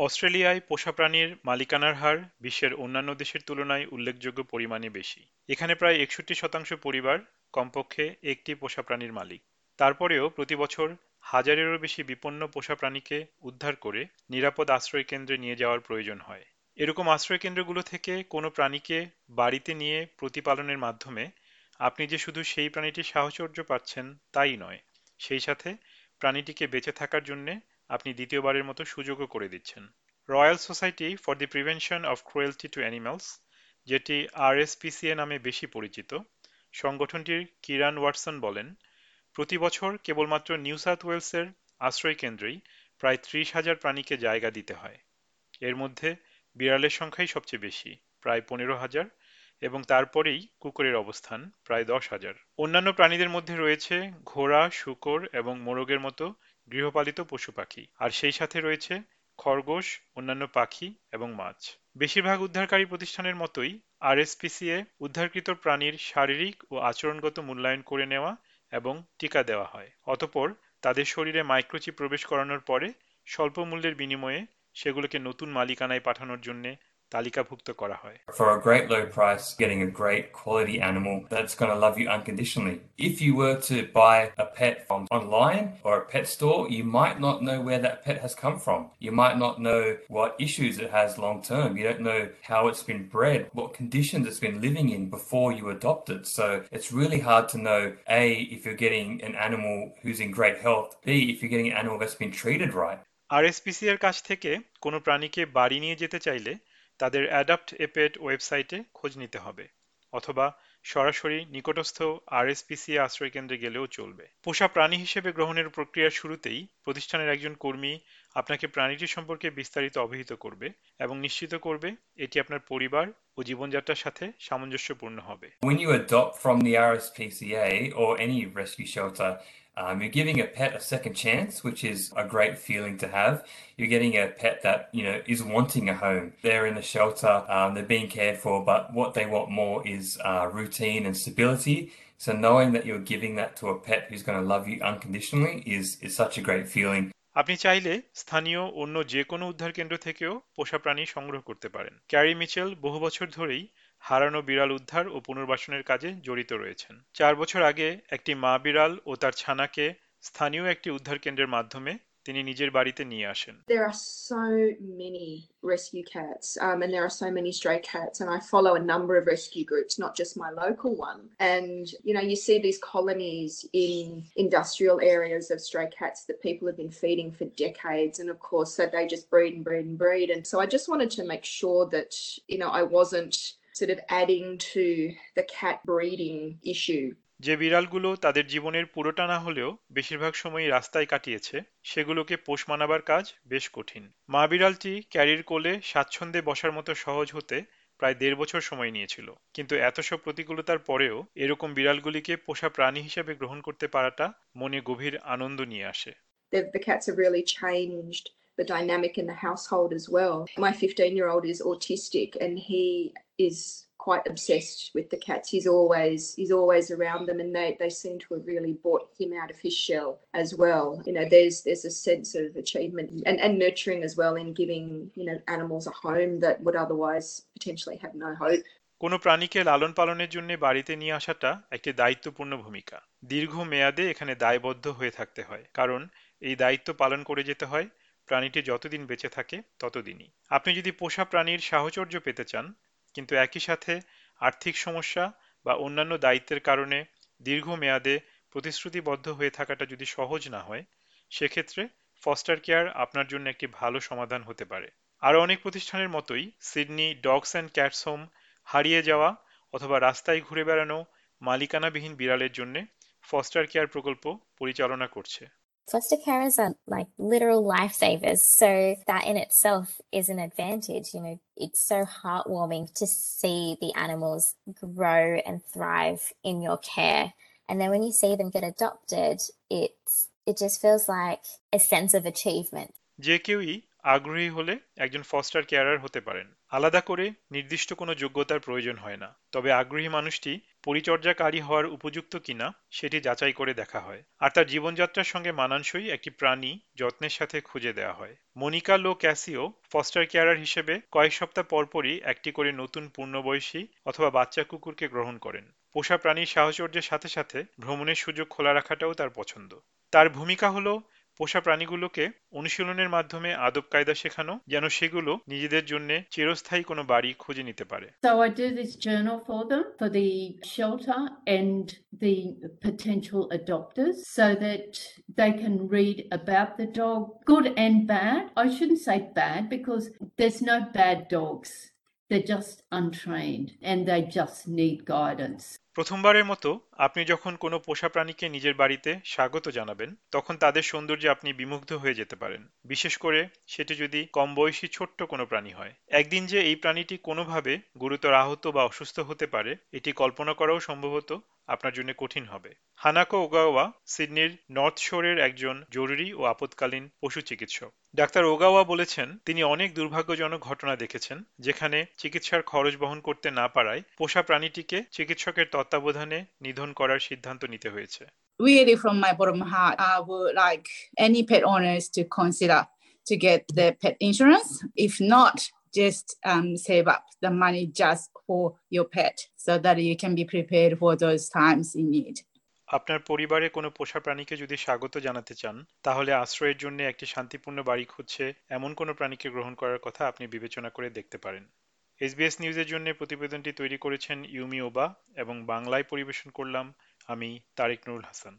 অস্ট্রেলিয়ায় পোষা প্রাণীর মালিকানার হার বিশ্বের অন্যান্য দেশের তুলনায় উল্লেখযোগ্য পরিমাণে বেশি। এখানে প্রায় একষট্টি শতাংশ পরিবার কমপক্ষে একটি পোষা প্রাণীর মালিক। তারপরেও প্রতি বছর হাজারেরও বেশি বিপন্ন পোষা প্রাণীকে উদ্ধার করে নিরাপদ আশ্রয় কেন্দ্রে নিয়ে যাওয়ার প্রয়োজন হয়। এরকম আশ্রয় কেন্দ্রগুলো থেকে কোনো প্রাণীকে বাড়িতে নিয়ে প্রতিপালনের মাধ্যমে আপনি যে শুধু সেই প্রাণীটির সাহচর্য পাচ্ছেন তাই নয়, সেই সাথে প্রাণীটিকে বেঁচে থাকার জন্যে আপনি দ্বিতীয়বারের মতো সুযোগও করে দিচ্ছেন। Royal society for the prevention of cruelty to animals, যেটি আরএসপিসিএ নামে বেশি পরিচিত, সংগঠনটির কিরান ওয়াটসন বলেন, প্রতি বছর কেবলমাত্র নিউ সাউথ ওয়েলসের আশ্রয় কেন্দ্রেই প্রায় ত্রিশ হাজার প্রাণীকে জায়গা দিতে হয়। এর মধ্যে বিড়ালের সংখ্যাই সবচেয়ে বেশি, প্রায় পনেরো হাজার, এবং তারপরেই কুকুরের অবস্থান প্রায় দশ হাজার। অন্যান্য প্রাণীদের মধ্যে রয়েছে ঘোড়া, শুকর এবং মোরগের মতো গৃহপালিত পশু পাখি। আর সেই সাথে রয়েছে খরগোশ, অন্যান্য পাখি এবং মাছ। বেশিরভাগ উদ্ধারকারী প্রতিষ্ঠানের মতোই আরএসপিসিএ উদ্ধারকৃত প্রাণীর শারীরিক ও আচরণগত মূল্যায়ন করে নেওয়া এবং টিকা দেওয়া হয়। অতপর তাদের শরীরে মাইক্রোচিপ প্রবেশ করানোর পরে স্বল্প মূল্যের বিনিময়ে সেগুলোকে নতুন মালিকানায় পাঠানোর জন্য তালিকাভুক্ত করা হয় For a great low price, getting a great quality animal that's going to love you unconditionally. If you were to buy a pet from online or a pet store, you might not know where that pet has come from. You might not know what issues it has long term. You don't know how it's been bred, what conditions it's been living in before you adopt it. So it's really hard to know A, if you're getting an animal who's in great health, B, if you're getting an animal that's been treated right. আরএসপিসি এর কাছ থেকে কোনো প্রাণীকে বাড়ি নিয়ে যেতে চাইলে তাদের অ্যাডাপ্ট এপেট ওয়েবসাইটে খোঁজ নিতে হবে অথবা সরাসরি নিকটস্থ আরএসপিসি আশ্রয় কেন্দ্রে গেলেও চলবে। পোষা প্রাণী হিসেবে গ্রহণের প্রক্রিয়ার শুরুতেই প্রতিষ্ঠানের একজন কর্মী আপনাকে প্রাণীটি সম্পর্কে বিস্তারিত অবহিত করবে এবং নিশ্চিত করবে এটি আপনার পরিবার ও জীবনযাত্রার সাথে সামঞ্জস্যপূর্ণ হবে। When you adopt from the RSPCA or any rescue shelter, um, you're giving a pet a second chance, which is a great feeling to have. You're getting a pet that you know is wanting a home. They're in the shelter, um, they're being cared for, but what they want more is uh, routine and stability. So knowing that you're giving that to a pet who's going to love you unconditionally is is such a great feeling. আপনি চাইলে স্থানীয় অন্য যে কোনো উদ্ধার কেন্দ্র থেকেও পোষা প্রাণী সংগ্রহ করতে পারেন ক্যারি মিচেল বহু বছর ধরেই হারানো বিড়াল উদ্ধার ও পুনর্বাসনের কাজে জড়িত রয়েছেন চার বছর আগে একটি মা বিড়াল ও তার ছানাকে স্থানীয় একটি উদ্ধার কেন্দ্রের মাধ্যমে তিনি নিজের বাড়িতে নিয়ে আসেন There are so many rescue cats, um, and there are so many stray cats, and I follow a number of rescue groups, not just my local one. And you know, you see these colonies in industrial areas of stray cats that people have been feeding for decades, and of course, so they just breed and breed and breed. And so I just wanted to make sure that you know I wasn't sort of adding to the cat breeding issue. যে বিড়ালগুলো তাদের জীবনের পুরোটা না হলেও বেশিরভাগ সময়ই রাস্তায় কাটিয়েছে সেগুলোকে পোষ মানাবার কাজ বেশ কঠিন মা বিড়ালটি ক্যারির কোলে স্বাচ্ছন্দ্যে বসার মতো সহজ হতে প্রায় দেড় বছর সময় নিয়েছিল কিন্তু এত সব প্রতিকূলতার পরেও এরকম বিড়ালগুলিকে পোষা প্রাণী হিসেবে গ্রহণ করতে পারাটা মনে গভীর আনন্দ নিয়ে আসে The, the cats have really changed the dynamic in the household as well. My 15 year old is autistic and he is quite obsessed with the cats. He's always he's always around them and they, they seem to have really brought him out of his shell as well. You know, there's there's a sense of achievement and, and nurturing as well in giving, you know, animals a home that would otherwise potentially have no hope. কোনো প্রাণীকে লালন পালনের জন্য বাড়িতে নিয়ে আসাটা একটি দায়িত্বপূর্ণ ভূমিকা দীর্ঘ মেয়াদে এখানে দায়বদ্ধ হয়ে থাকতে হয় কারণ এই দায়িত্ব পালন করে যেতে হয় প্রাণীটি যতদিন বেঁচে থাকে ততদিনই আপনি যদি পোষা প্রাণীর সাহচর্য পেতে চান কিন্তু একই সাথে আর্থিক সমস্যা বা অন্যান্য দায়িত্বের কারণে দীর্ঘ মেয়াদে প্রতিশ্রুতিবদ্ধ হয়ে থাকাটা যদি সহজ না হয়, সেক্ষেত্রে ফস্টার কেয়ার আপনার জন্য একটি ভালো সমাধান হতে পারে। আরও অনেক প্রতিষ্ঠানের মতোই Sydney dogs and cats home হারিয়ে যাওয়া অথবা রাস্তায় ঘুরে বেড়ানো মালিকানাবিহীন বিড়ালের জন্য ফস্টার কেয়ার প্রকল্প পরিচালনা করছে। foster carers are like literal lifesavers. So that in itself is an advantage. You know, it's so heartwarming to see the animals grow and thrive in your care. And then when you see them get adopted, it's it just feels like a sense of achievement. JQE আগ্রহী হলে একজন foster carer হতে পারেন। আলাদা করে নির্দিষ্ট কোনো যোগ্যতার প্রয়োজন হয় না, তবে আগ্রহী মানুষটি পরিচর্যাকারী হওয়ার উপযুক্ত কিনা সেটি যাচাই করে দেখা হয়। আর তার জীবনযাত্রার সঙ্গে মানানসই একটি প্রাণী যত্নের সাথে খুঁজে দেওয়া হয়। Monica Lo Cascio foster carer হিসেবে কয়েক সপ্তাহ পরপরই একটি করে নতুন পূর্ণবয়সী অথবা বাচ্চা কুকুরকে গ্রহণ করেন। পোষা প্রাণীর সাহচর্যের সাথে সাথে ভ্রমণের সুযোগ খোলা রাখাটাও তার পছন্দ। তার ভূমিকা হলো পোষা প্রাণীগুলোকে অনুশীলনের মাধ্যমে আদব কায়দা শেখানো যেন সেগুলো নিজেদের জন্য চিরস্থায়ী কোনো বাড়ি খুঁজে নিতে পারে So I do this journal for them, for the shelter and the potential adopters, so that they can read about the dog, good and bad. I shouldn't say bad because there's no bad dogs. They're just untrained, and they just need guidance. প্রথমবারের মতো আপনি যখন কোনো পোষা প্রাণীকে নিজের বাড়িতে স্বাগত জানাবেন, তখন তাদের সৌন্দর্যে আপনি বিমুগ্ধ হয়ে যেতে পারেন বিশেষ করে সেটি যদি কম বয়সী ছোট্ট কোনো প্রাণী হয় একদিন যে এই প্রাণীটি কোনোভাবে গুরুতর আহত বা অসুস্থ হতে পারে, এটি কল্পনা করাও সম্ভবত আপনার জন্য কঠিন হবে। হানাকো ওগাওয়া সিডনির নর্থ শোরের একজন জরুরি ও আপৎকালীন পশু চিকিৎসক। ডাক্তার ওগাওয়া বলেছেন তিনি অনেক দুর্ভাগ্যজনক ঘটনা দেখেছেন যেখানে চিকিৎসার খরচ বহন করতে না পারায় পোষা প্রাণীটিকে চিকিৎসকের তত্ত্বাবধানে নিধন করার সিদ্ধান্ত নিতে হয়েছে। Really from my bottom heart, I would like any pet owners to consider to get the pet insurance. If not, just um, save up the money just for your pet so that you can be prepared for those times in need. আপনার পরিবারে কোনো পোষা প্রাণীকে যদি স্বাগত জানাতে চান তাহলে আশ্রয়ের জন্য একটি শান্তিপূর্ণ বাড়ি খুঁজছে এমন কোনো প্রাণীকে গ্রহণ করার কথা আপনি বিবেচনা করে দেখতে পারেন এসবিএস নিউজের জন্য প্রতিবেদনটি তৈরি করেছেন ইউমি ওবা এবং বাংলায় পরিবেশন করলাম আমি তারিক নুরুল হাসান